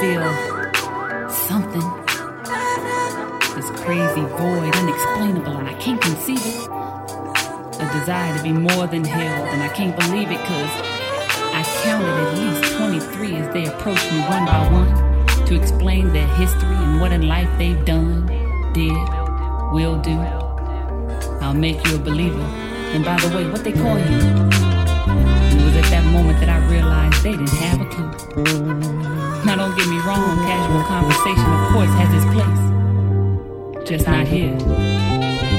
feel something. This crazy void, unexplainable, and I can't conceive it. A desire to be more than held, and I can't believe it because I counted at least 23 as they approached me one by one to explain their history and what in life they've done, did, will do. I'll make you a believer. And by the way, what they call you? It was at that moment that I realized they didn't have a clue. Now, don't get me wrong, casual conversation, of course, has its place. Just not here.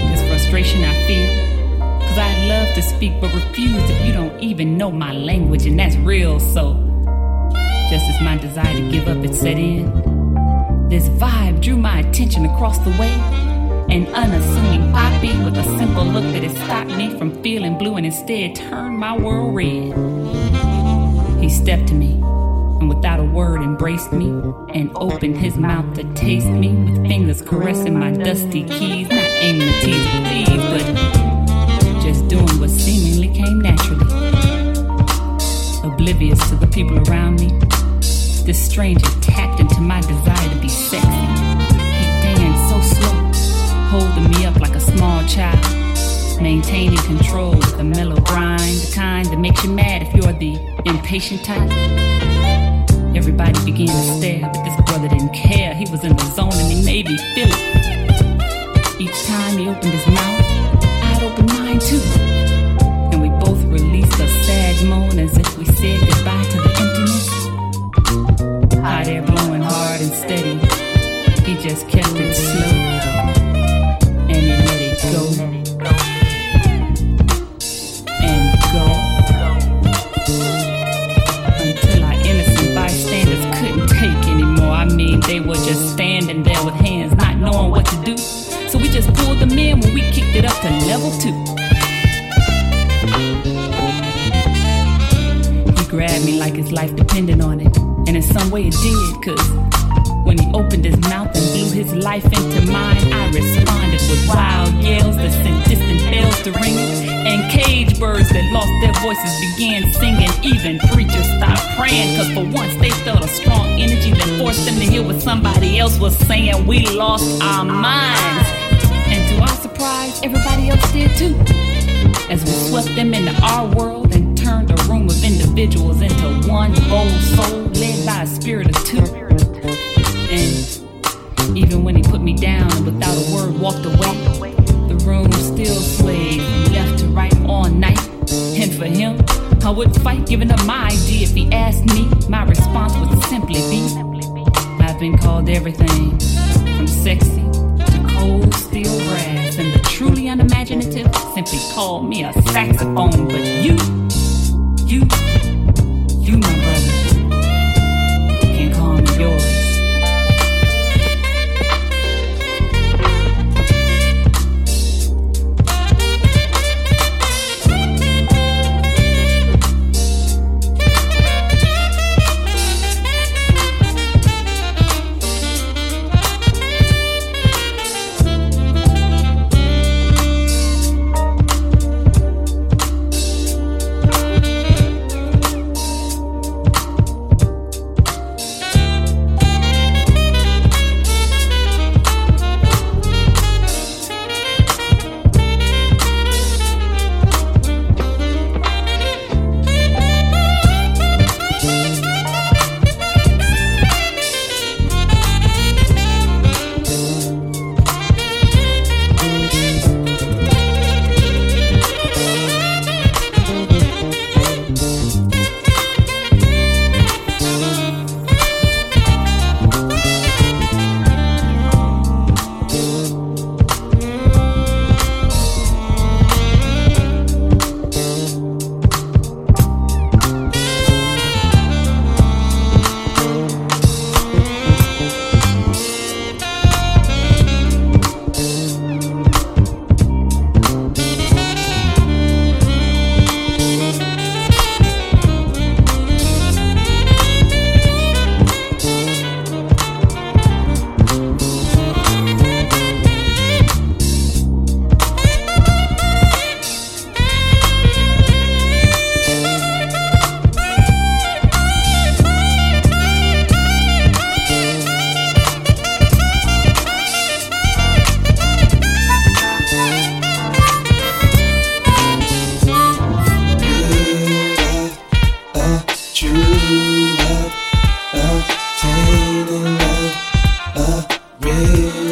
This frustration I feel. Cause I'd love to speak, but refuse if you don't even know my language, and that's real, so. Just as my desire to give up had set in, this vibe drew my attention across the way. An unassuming poppy with a simple look that had stopped me from feeling blue and instead turned my world red. He stepped to me and without a word embraced me and opened his mouth to taste me with fingers caressing my dusty keys, not aiming to tease or please, but just doing what seemingly came naturally. Oblivious to the people around me, this stranger tapped into my desire to be sexy. He danced so slow holding me up like a small child, maintaining control with a mellow grind, the kind that makes you mad if you're the impatient type. Everybody began to stare, but this brother didn't care. He was in the zone opened his mouth and blew his life into mine, I responded with wild yells that sent distant bells to ringing, and cage birds that lost their voices began singing. Even preachers stopped praying, cause for once they felt a strong energy that forced them to hear what somebody else was saying. We lost our minds. And to our surprise, everybody else did too. As we swept them into our world and turned a room of individuals into one bold soul led by a spirit of two. And even when he put me down and without a word walked away, the room still swayed from left to right all night. And for him, I would fight giving up my idea if he asked me. My response would simply be I've been called everything from sexy to cold steel brass. And the truly unimaginative simply called me a saxophone. But you, you, Yeah.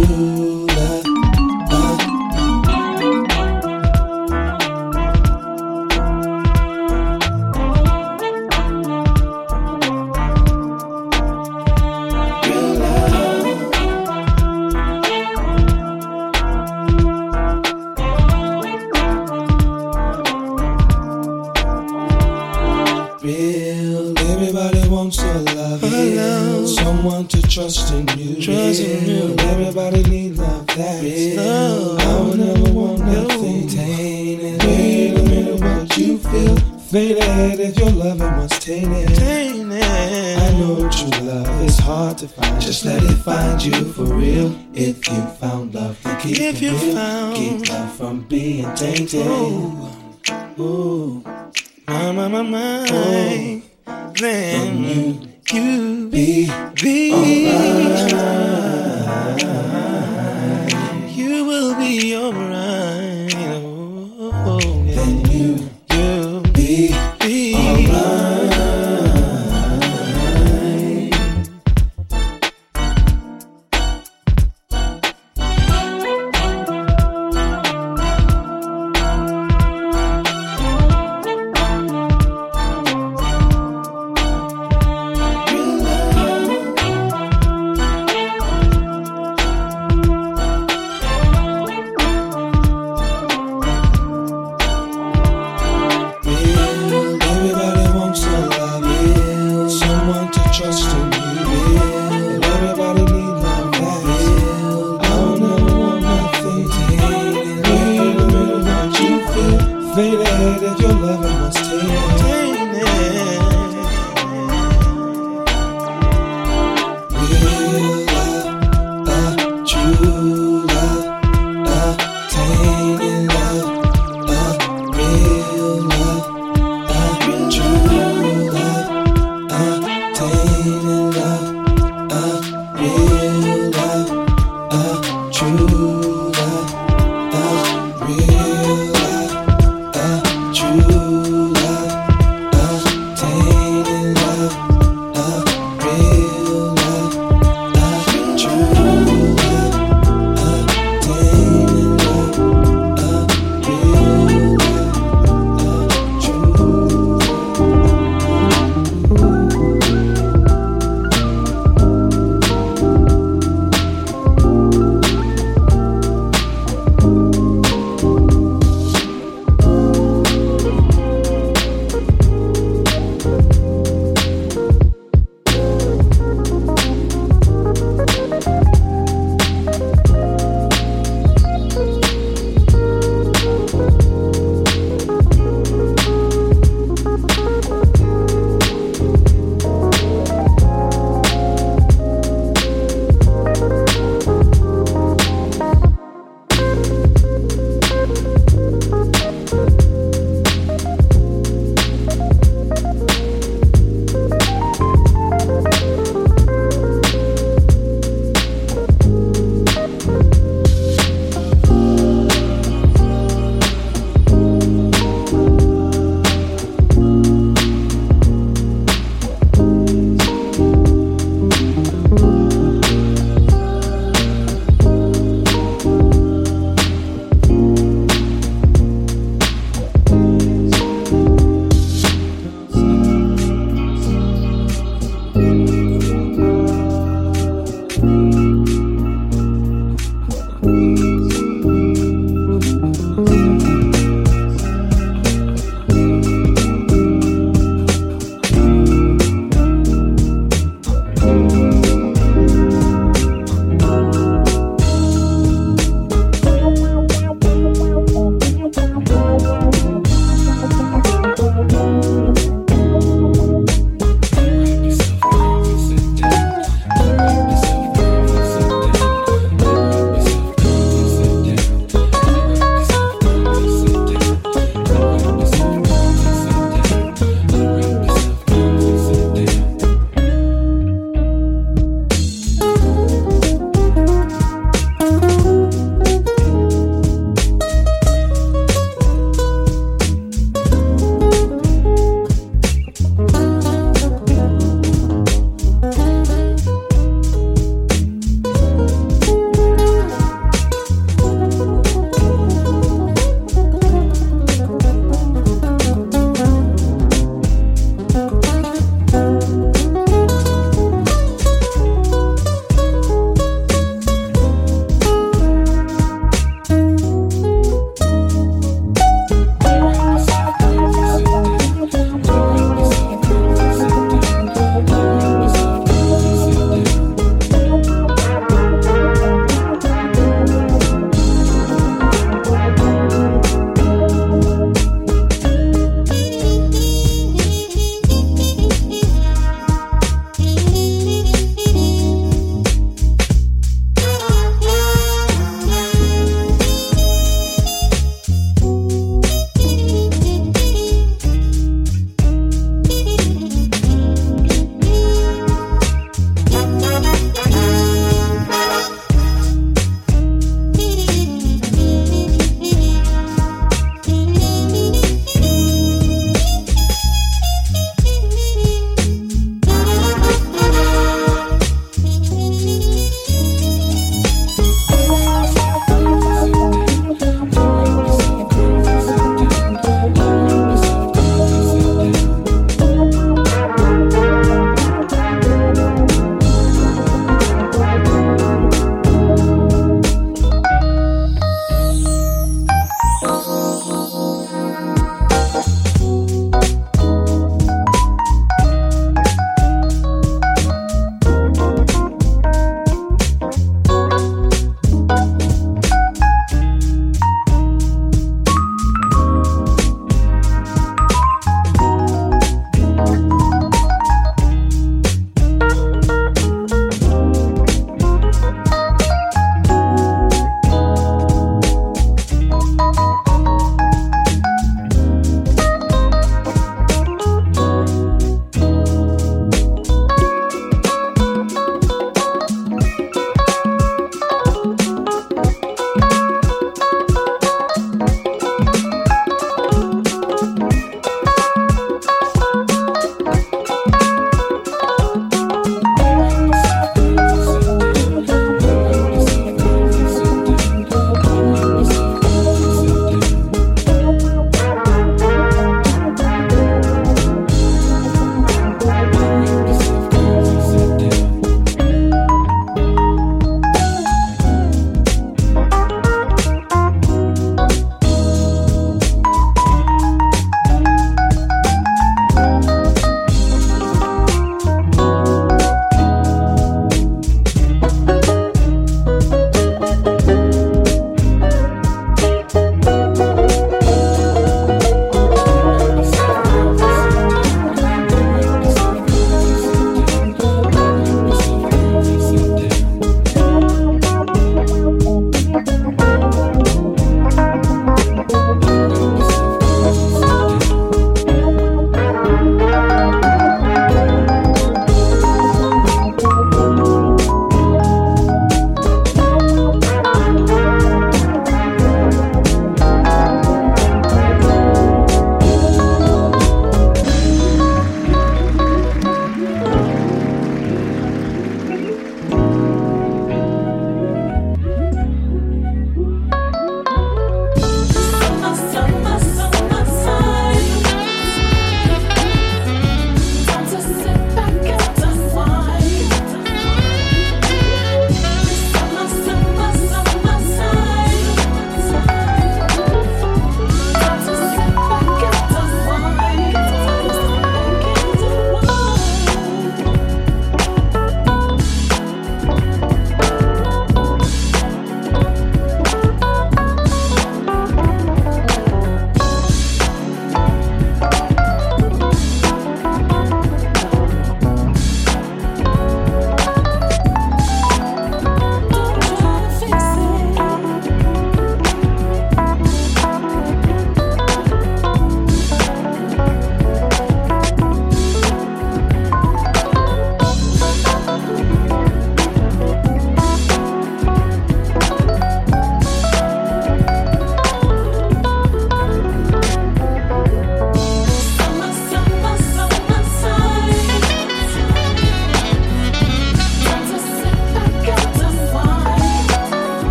You. you found love to keep if you found keep love from being tainted. Ooh, ooh. my my my my, oh. then you you be be. You will be alright. you.